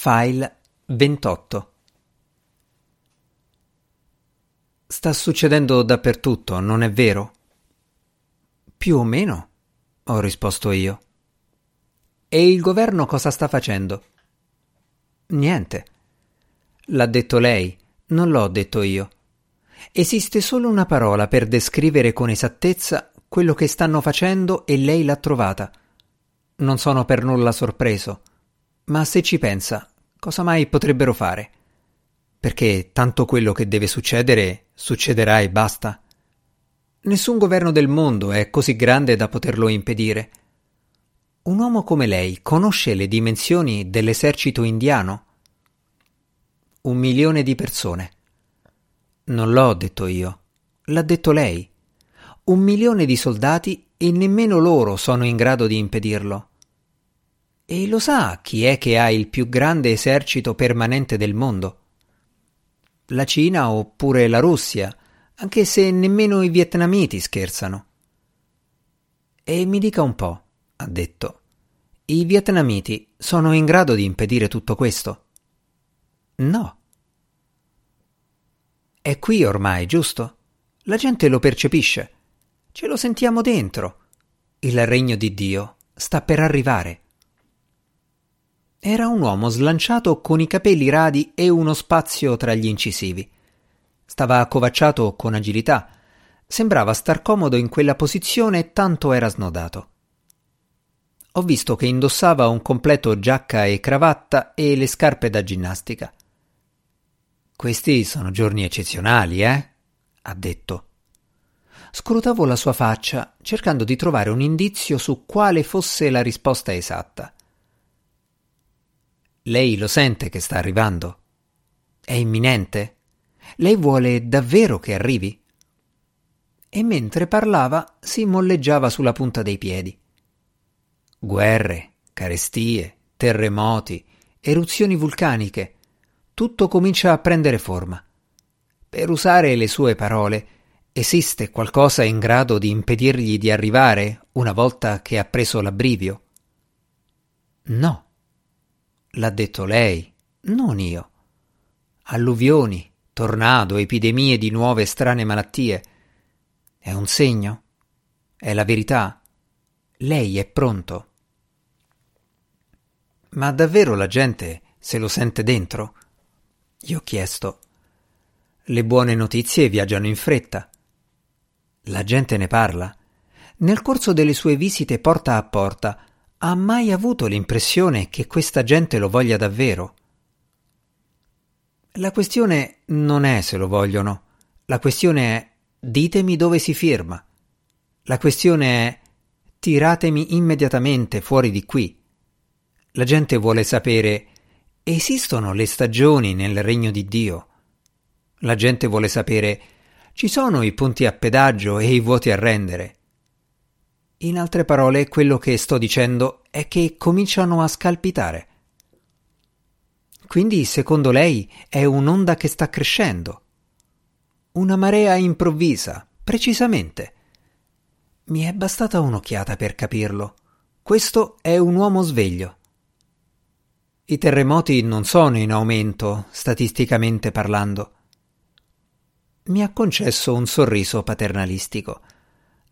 File 28 Sta succedendo dappertutto, non è vero? Più o meno, ho risposto io. E il governo cosa sta facendo? Niente. L'ha detto lei, non l'ho detto io. Esiste solo una parola per descrivere con esattezza quello che stanno facendo e lei l'ha trovata. Non sono per nulla sorpreso. Ma se ci pensa, cosa mai potrebbero fare? Perché tanto quello che deve succedere succederà e basta. Nessun governo del mondo è così grande da poterlo impedire. Un uomo come lei conosce le dimensioni dell'esercito indiano? Un milione di persone. Non l'ho detto io, l'ha detto lei. Un milione di soldati e nemmeno loro sono in grado di impedirlo. E lo sa chi è che ha il più grande esercito permanente del mondo? La Cina oppure la Russia, anche se nemmeno i vietnamiti scherzano. E mi dica un po', ha detto, i vietnamiti sono in grado di impedire tutto questo? No. È qui ormai, giusto? La gente lo percepisce. Ce lo sentiamo dentro. Il regno di Dio sta per arrivare. Era un uomo slanciato con i capelli radi e uno spazio tra gli incisivi. Stava accovacciato con agilità. Sembrava star comodo in quella posizione tanto era snodato. Ho visto che indossava un completo giacca e cravatta e le scarpe da ginnastica. Questi sono giorni eccezionali, eh? ha detto. Scrutavo la sua faccia, cercando di trovare un indizio su quale fosse la risposta esatta. Lei lo sente che sta arrivando? È imminente? Lei vuole davvero che arrivi? E mentre parlava si molleggiava sulla punta dei piedi. Guerre, carestie, terremoti, eruzioni vulcaniche, tutto comincia a prendere forma. Per usare le sue parole, esiste qualcosa in grado di impedirgli di arrivare una volta che ha preso l'abbrivio? No L'ha detto lei, non io. Alluvioni, tornado, epidemie di nuove strane malattie. È un segno? È la verità? Lei è pronto? Ma davvero la gente se lo sente dentro? Gli ho chiesto. Le buone notizie viaggiano in fretta. La gente ne parla. Nel corso delle sue visite porta a porta ha mai avuto l'impressione che questa gente lo voglia davvero? La questione non è se lo vogliono, la questione è ditemi dove si firma. La questione è tiratemi immediatamente fuori di qui. La gente vuole sapere esistono le stagioni nel regno di Dio. La gente vuole sapere ci sono i punti a pedaggio e i vuoti a rendere. In altre parole, quello che sto dicendo è che cominciano a scalpitare. Quindi, secondo lei, è un'onda che sta crescendo. Una marea improvvisa, precisamente. Mi è bastata un'occhiata per capirlo. Questo è un uomo sveglio. I terremoti non sono in aumento, statisticamente parlando. Mi ha concesso un sorriso paternalistico.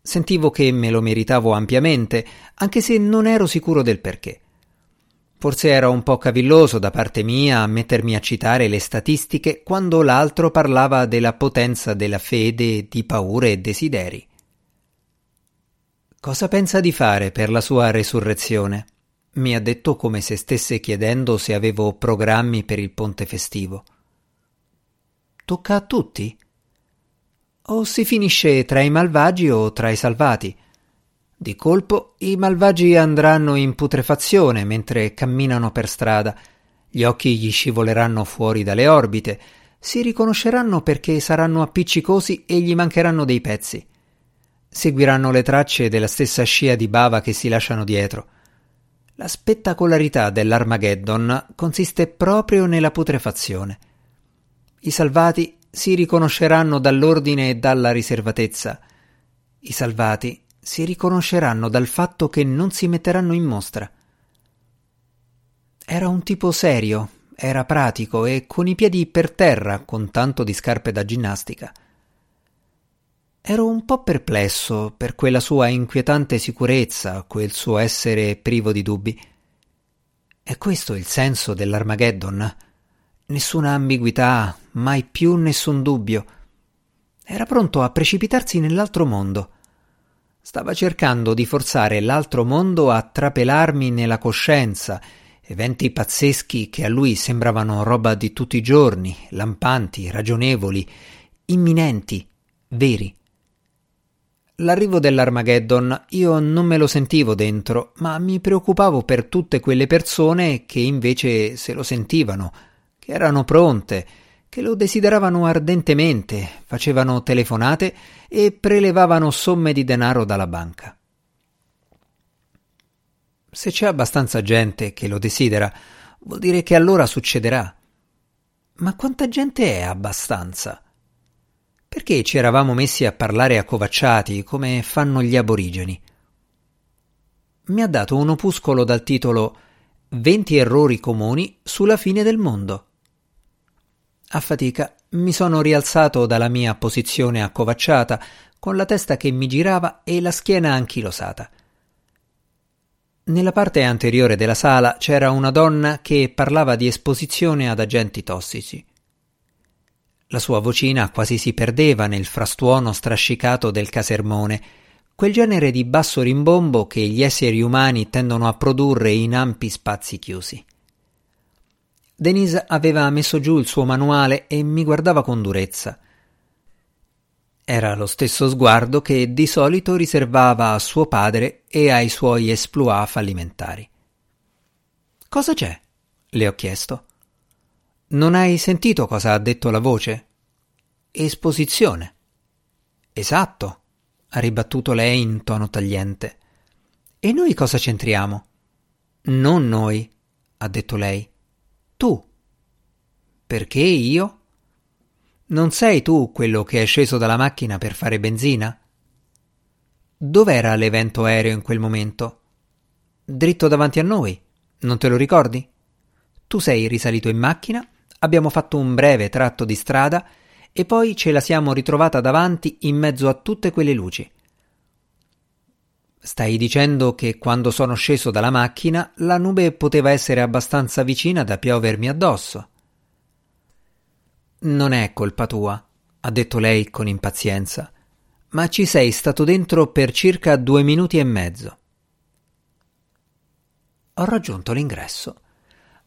Sentivo che me lo meritavo ampiamente, anche se non ero sicuro del perché. Forse era un po' cavilloso da parte mia mettermi a citare le statistiche quando l'altro parlava della potenza della fede, di paure e desideri. Cosa pensa di fare per la sua resurrezione? mi ha detto come se stesse chiedendo se avevo programmi per il ponte festivo. Tocca a tutti? O si finisce tra i malvagi o tra i salvati. Di colpo i malvagi andranno in putrefazione mentre camminano per strada, gli occhi gli scivoleranno fuori dalle orbite, si riconosceranno perché saranno appiccicosi e gli mancheranno dei pezzi. Seguiranno le tracce della stessa scia di bava che si lasciano dietro. La spettacolarità dell'Armageddon consiste proprio nella putrefazione. I salvati si riconosceranno dall'ordine e dalla riservatezza. I salvati si riconosceranno dal fatto che non si metteranno in mostra. Era un tipo serio, era pratico e con i piedi per terra con tanto di scarpe da ginnastica. Ero un po' perplesso per quella sua inquietante sicurezza, quel suo essere privo di dubbi. È questo il senso dell'Armageddon? Nessuna ambiguità, mai più nessun dubbio. Era pronto a precipitarsi nell'altro mondo. Stava cercando di forzare l'altro mondo a trapelarmi nella coscienza, eventi pazzeschi che a lui sembravano roba di tutti i giorni, lampanti, ragionevoli, imminenti, veri. L'arrivo dell'Armageddon io non me lo sentivo dentro, ma mi preoccupavo per tutte quelle persone che invece se lo sentivano, che erano pronte, che lo desideravano ardentemente, facevano telefonate e prelevavano somme di denaro dalla banca. Se c'è abbastanza gente che lo desidera, vuol dire che allora succederà. Ma quanta gente è abbastanza? Perché ci eravamo messi a parlare accovacciati come fanno gli aborigeni? Mi ha dato un opuscolo dal titolo 20 errori comuni sulla fine del mondo. A fatica mi sono rialzato dalla mia posizione accovacciata, con la testa che mi girava e la schiena anchilosata. Nella parte anteriore della sala c'era una donna che parlava di esposizione ad agenti tossici. La sua vocina quasi si perdeva nel frastuono strascicato del casermone, quel genere di basso rimbombo che gli esseri umani tendono a produrre in ampi spazi chiusi. Denise aveva messo giù il suo manuale e mi guardava con durezza. Era lo stesso sguardo che di solito riservava a suo padre e ai suoi esploit fallimentari. Cosa c'è? le ho chiesto. Non hai sentito cosa ha detto la voce? Esposizione. Esatto, ha ribattuto lei in tono tagliente. E noi cosa c'entriamo? Non noi, ha detto lei. Tu. Perché io? Non sei tu quello che è sceso dalla macchina per fare benzina? Dov'era l'evento aereo in quel momento? Dritto davanti a noi, non te lo ricordi? Tu sei risalito in macchina, abbiamo fatto un breve tratto di strada e poi ce la siamo ritrovata davanti in mezzo a tutte quelle luci. Stai dicendo che quando sono sceso dalla macchina la nube poteva essere abbastanza vicina da piovermi addosso. Non è colpa tua, ha detto lei con impazienza, ma ci sei stato dentro per circa due minuti e mezzo. Ho raggiunto l'ingresso.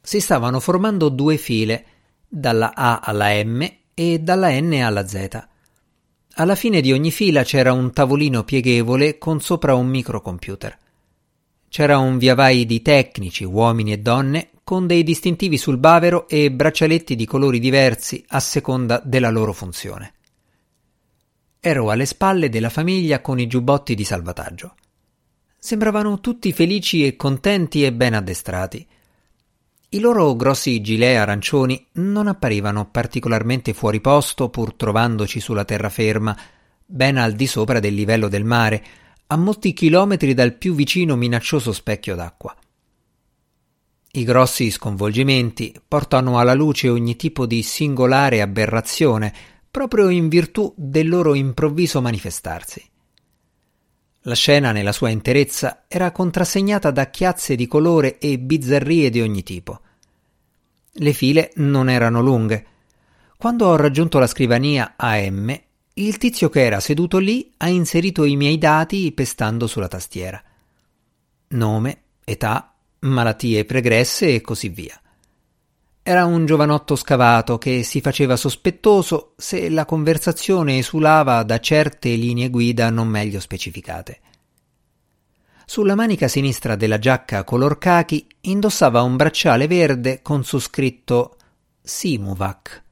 Si stavano formando due file, dalla A alla M e dalla N alla Z. Alla fine di ogni fila c'era un tavolino pieghevole con sopra un microcomputer. C'era un viavai di tecnici, uomini e donne, con dei distintivi sul bavero e braccialetti di colori diversi a seconda della loro funzione. Ero alle spalle della famiglia con i giubbotti di salvataggio. Sembravano tutti felici e contenti e ben addestrati. I loro grossi gilet arancioni non apparivano particolarmente fuori posto pur trovandoci sulla terraferma, ben al di sopra del livello del mare, a molti chilometri dal più vicino minaccioso specchio d'acqua. I grossi sconvolgimenti portano alla luce ogni tipo di singolare aberrazione proprio in virtù del loro improvviso manifestarsi. La scena nella sua interezza era contrassegnata da chiazze di colore e bizzarrie di ogni tipo. Le file non erano lunghe. Quando ho raggiunto la scrivania AM, il tizio che era seduto lì ha inserito i miei dati pestando sulla tastiera. Nome, età, malattie pregresse e così via. Era un giovanotto scavato che si faceva sospettoso se la conversazione esulava da certe linee guida non meglio specificate. Sulla manica sinistra della giacca color cachi indossava un bracciale verde con su scritto Simuvac.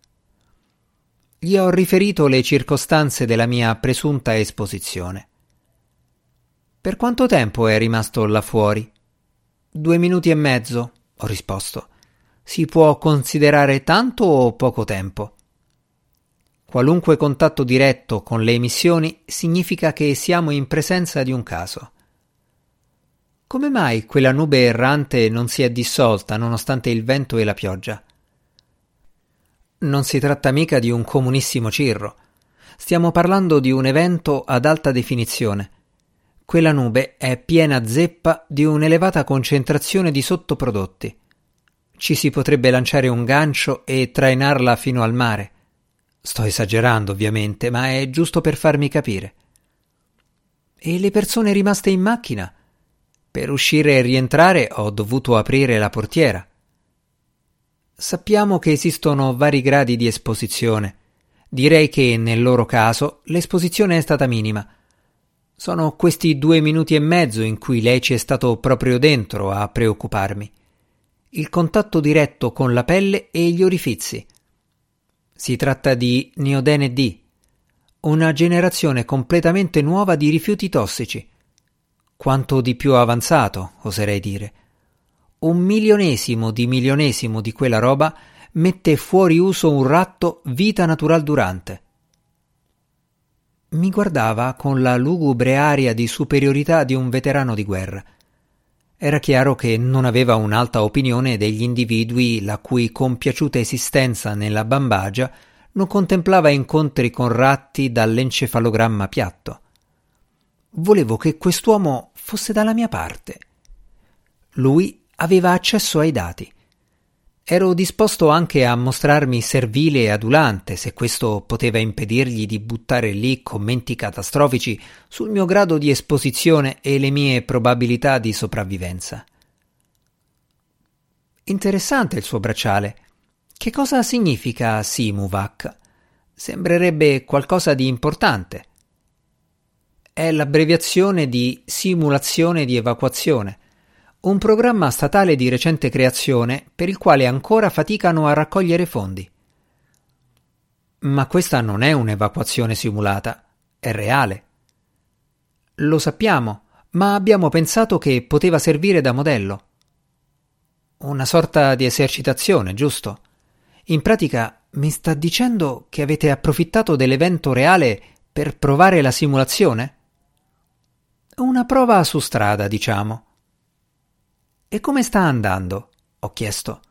Gli ho riferito le circostanze della mia presunta esposizione. Per quanto tempo è rimasto là fuori? Due minuti e mezzo, ho risposto si può considerare tanto o poco tempo. Qualunque contatto diretto con le emissioni significa che siamo in presenza di un caso. Come mai quella nube errante non si è dissolta nonostante il vento e la pioggia? Non si tratta mica di un comunissimo cirro. Stiamo parlando di un evento ad alta definizione. Quella nube è piena zeppa di un'elevata concentrazione di sottoprodotti. Ci si potrebbe lanciare un gancio e trainarla fino al mare. Sto esagerando, ovviamente, ma è giusto per farmi capire. E le persone rimaste in macchina? Per uscire e rientrare ho dovuto aprire la portiera. Sappiamo che esistono vari gradi di esposizione. Direi che nel loro caso l'esposizione è stata minima. Sono questi due minuti e mezzo in cui lei ci è stato proprio dentro a preoccuparmi. Il contatto diretto con la pelle e gli orifizi. Si tratta di Neodene D, una generazione completamente nuova di rifiuti tossici. Quanto di più avanzato, oserei dire. Un milionesimo di milionesimo di quella roba mette fuori uso un ratto vita natural durante. Mi guardava con la lugubre aria di superiorità di un veterano di guerra. Era chiaro che non aveva un'alta opinione degli individui la cui compiaciuta esistenza nella bambagia non contemplava incontri con ratti dall'encefalogramma piatto. Volevo che quest'uomo fosse dalla mia parte. Lui aveva accesso ai dati. Ero disposto anche a mostrarmi servile e adulante se questo poteva impedirgli di buttare lì commenti catastrofici sul mio grado di esposizione e le mie probabilità di sopravvivenza. Interessante il suo bracciale. Che cosa significa Simuvac? Sembrerebbe qualcosa di importante. È l'abbreviazione di simulazione di evacuazione, un programma statale di recente creazione per il quale ancora faticano a raccogliere fondi. Ma questa non è un'evacuazione simulata, è reale. Lo sappiamo, ma abbiamo pensato che poteva servire da modello. Una sorta di esercitazione, giusto? In pratica mi sta dicendo che avete approfittato dell'evento reale per provare la simulazione? Una prova su strada, diciamo. E come sta andando? ho chiesto.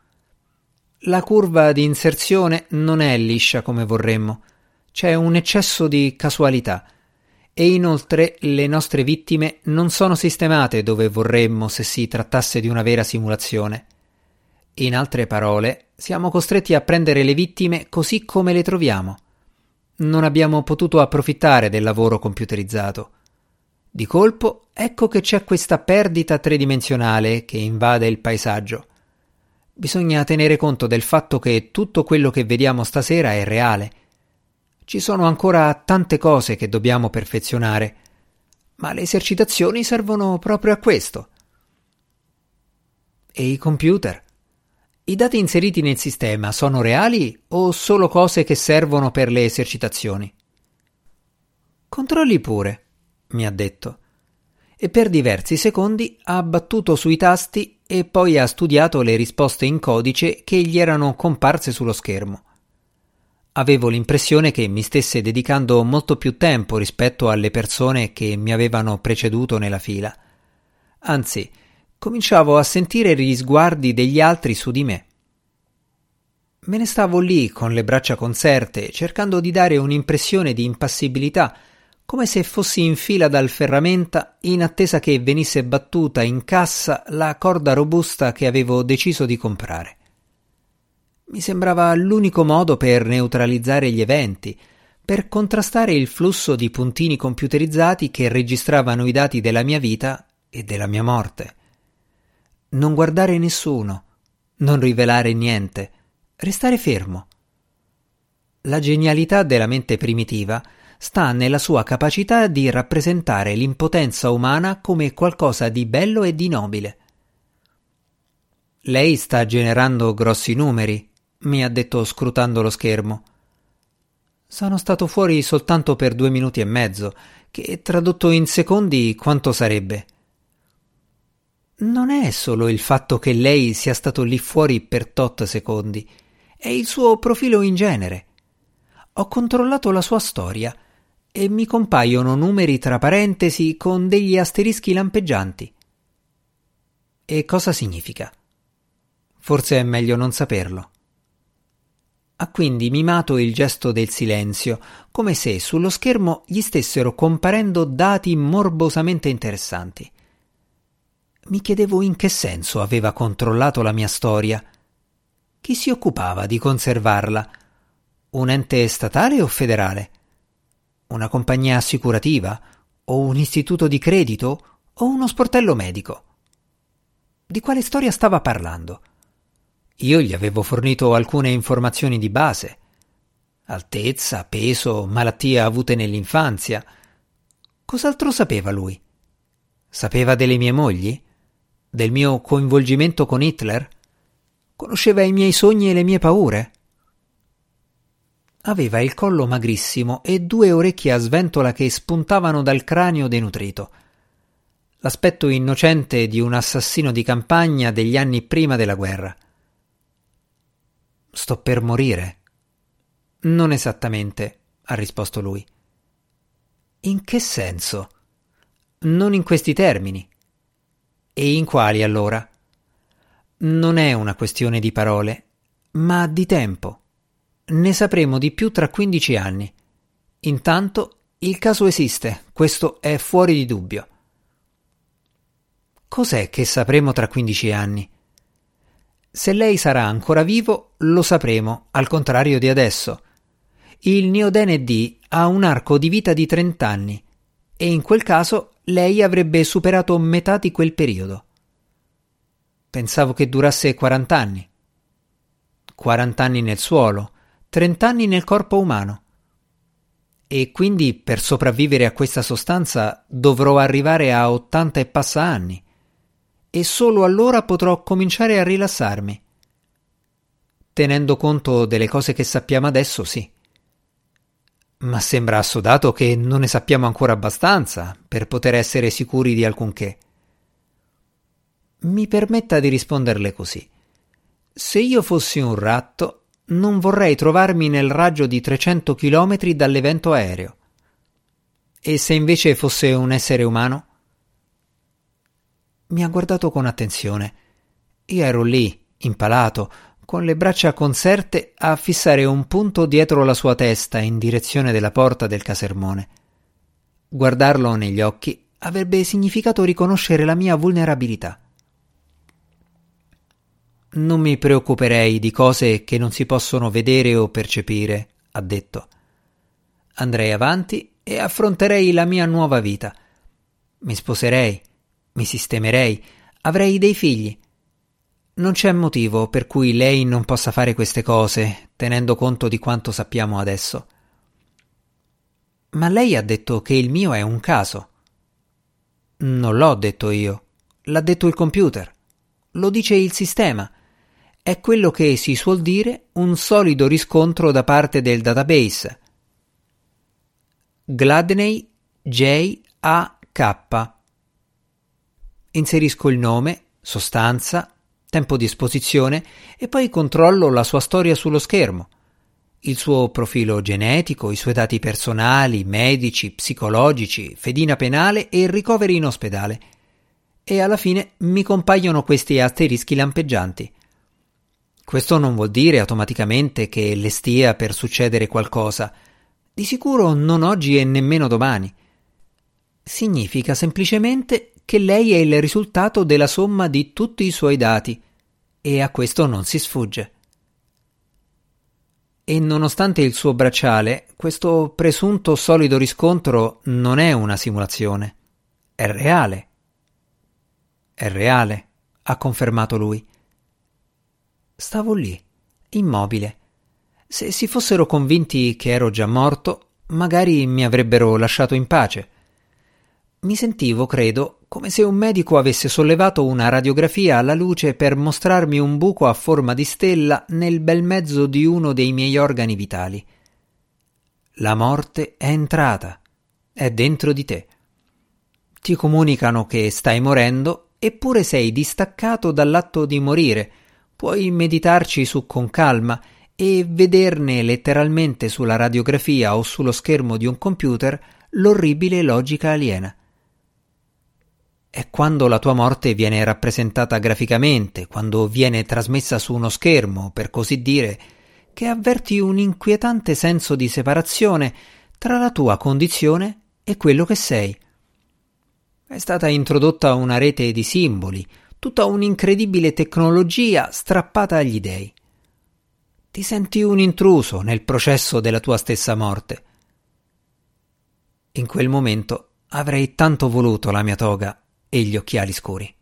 La curva di inserzione non è liscia come vorremmo. C'è un eccesso di casualità. E inoltre le nostre vittime non sono sistemate dove vorremmo se si trattasse di una vera simulazione. In altre parole, siamo costretti a prendere le vittime così come le troviamo. Non abbiamo potuto approfittare del lavoro computerizzato. Di colpo, ecco che c'è questa perdita tridimensionale che invade il paesaggio. Bisogna tenere conto del fatto che tutto quello che vediamo stasera è reale. Ci sono ancora tante cose che dobbiamo perfezionare, ma le esercitazioni servono proprio a questo. E i computer? I dati inseriti nel sistema sono reali o solo cose che servono per le esercitazioni? Controlli pure, mi ha detto. E per diversi secondi ha battuto sui tasti e poi ha studiato le risposte in codice che gli erano comparse sullo schermo. Avevo l'impressione che mi stesse dedicando molto più tempo rispetto alle persone che mi avevano preceduto nella fila. Anzi, cominciavo a sentire gli sguardi degli altri su di me. Me ne stavo lì con le braccia conserte, cercando di dare un'impressione di impassibilità, come se fossi in fila dal ferramenta in attesa che venisse battuta in cassa la corda robusta che avevo deciso di comprare. Mi sembrava l'unico modo per neutralizzare gli eventi, per contrastare il flusso di puntini computerizzati che registravano i dati della mia vita e della mia morte non guardare nessuno, non rivelare niente, restare fermo. La genialità della mente primitiva sta nella sua capacità di rappresentare l'impotenza umana come qualcosa di bello e di nobile. Lei sta generando grossi numeri, mi ha detto scrutando lo schermo. Sono stato fuori soltanto per due minuti e mezzo, che tradotto in secondi quanto sarebbe? non è solo il fatto che lei sia stato lì fuori per tot secondi, è il suo profilo in genere. Ho controllato la sua storia e mi compaiono numeri tra parentesi con degli asterischi lampeggianti. E cosa significa? Forse è meglio non saperlo. Ha quindi mimato il gesto del silenzio, come se sullo schermo gli stessero comparendo dati morbosamente interessanti. Mi chiedevo in che senso aveva controllato la mia storia. Chi si occupava di conservarla? Un ente statale o federale? Una compagnia assicurativa? O un istituto di credito? O uno sportello medico? Di quale storia stava parlando? Io gli avevo fornito alcune informazioni di base. Altezza, peso, malattie avute nell'infanzia. Cos'altro sapeva lui? Sapeva delle mie mogli? Del mio coinvolgimento con Hitler? Conosceva i miei sogni e le mie paure? Aveva il collo magrissimo e due orecchie a sventola che spuntavano dal cranio denutrito. L'aspetto innocente di un assassino di campagna degli anni prima della guerra. Sto per morire. Non esattamente, ha risposto lui. In che senso? Non in questi termini. E in quali allora? Non è una questione di parole, ma di tempo. Ne sapremo di più tra 15 anni. Intanto il caso esiste, questo è fuori di dubbio. Cos'è che sapremo tra 15 anni? Se lei sarà ancora vivo, lo sapremo, al contrario di adesso. Il Neodene D ha un arco di vita di 30 anni e in quel caso lei avrebbe superato metà di quel periodo. Pensavo che durasse 40 anni. 40 anni nel suolo, 30 anni nel corpo umano. E quindi per sopravvivere a questa sostanza dovrò arrivare a 80 e passa anni e solo allora potrò cominciare a rilassarmi. Tenendo conto delle cose che sappiamo adesso, sì. Ma sembra assodato che non ne sappiamo ancora abbastanza per poter essere sicuri di alcunché. Mi permetta di risponderle così. Se io fossi un ratto, non vorrei trovarmi nel raggio di 300 chilometri dall'evento aereo. E se invece fosse un essere umano? Mi ha guardato con attenzione. Io ero lì, impalato, con le braccia conserte a fissare un punto dietro la sua testa in direzione della porta del casermone. Guardarlo negli occhi avrebbe significato riconoscere la mia vulnerabilità. Non mi preoccuperei di cose che non si possono vedere o percepire, ha detto. Andrei avanti e affronterei la mia nuova vita. Mi sposerei, mi sistemerei, avrei dei figli. Non c'è motivo per cui lei non possa fare queste cose, tenendo conto di quanto sappiamo adesso. Ma lei ha detto che il mio è un caso. Non l'ho detto io, l'ha detto il computer. Lo dice il sistema. È quello che si suol dire un solido riscontro da parte del database. Gladney J. A. K inserisco il nome, sostanza, tempo di esposizione e poi controllo la sua storia sullo schermo, il suo profilo genetico, i suoi dati personali, medici, psicologici, fedina penale e ricoveri in ospedale. E alla fine mi compaiono questi asterischi lampeggianti. Questo non vuol dire automaticamente che le stia per succedere qualcosa. Di sicuro non oggi e nemmeno domani. Significa semplicemente che lei è il risultato della somma di tutti i suoi dati e a questo non si sfugge. E nonostante il suo bracciale, questo presunto solido riscontro non è una simulazione, è reale. È reale, ha confermato lui. Stavo lì, immobile. Se si fossero convinti che ero già morto, magari mi avrebbero lasciato in pace. Mi sentivo, credo, come se un medico avesse sollevato una radiografia alla luce per mostrarmi un buco a forma di stella nel bel mezzo di uno dei miei organi vitali. La morte è entrata, è dentro di te. Ti comunicano che stai morendo, eppure sei distaccato dall'atto di morire. Puoi meditarci su con calma e vederne letteralmente sulla radiografia o sullo schermo di un computer l'orribile logica aliena è quando la tua morte viene rappresentata graficamente, quando viene trasmessa su uno schermo, per così dire, che avverti un inquietante senso di separazione tra la tua condizione e quello che sei. È stata introdotta una rete di simboli, tutta un'incredibile tecnologia strappata agli dei. Ti senti un intruso nel processo della tua stessa morte. In quel momento avrei tanto voluto la mia toga e gli occhiali scuri.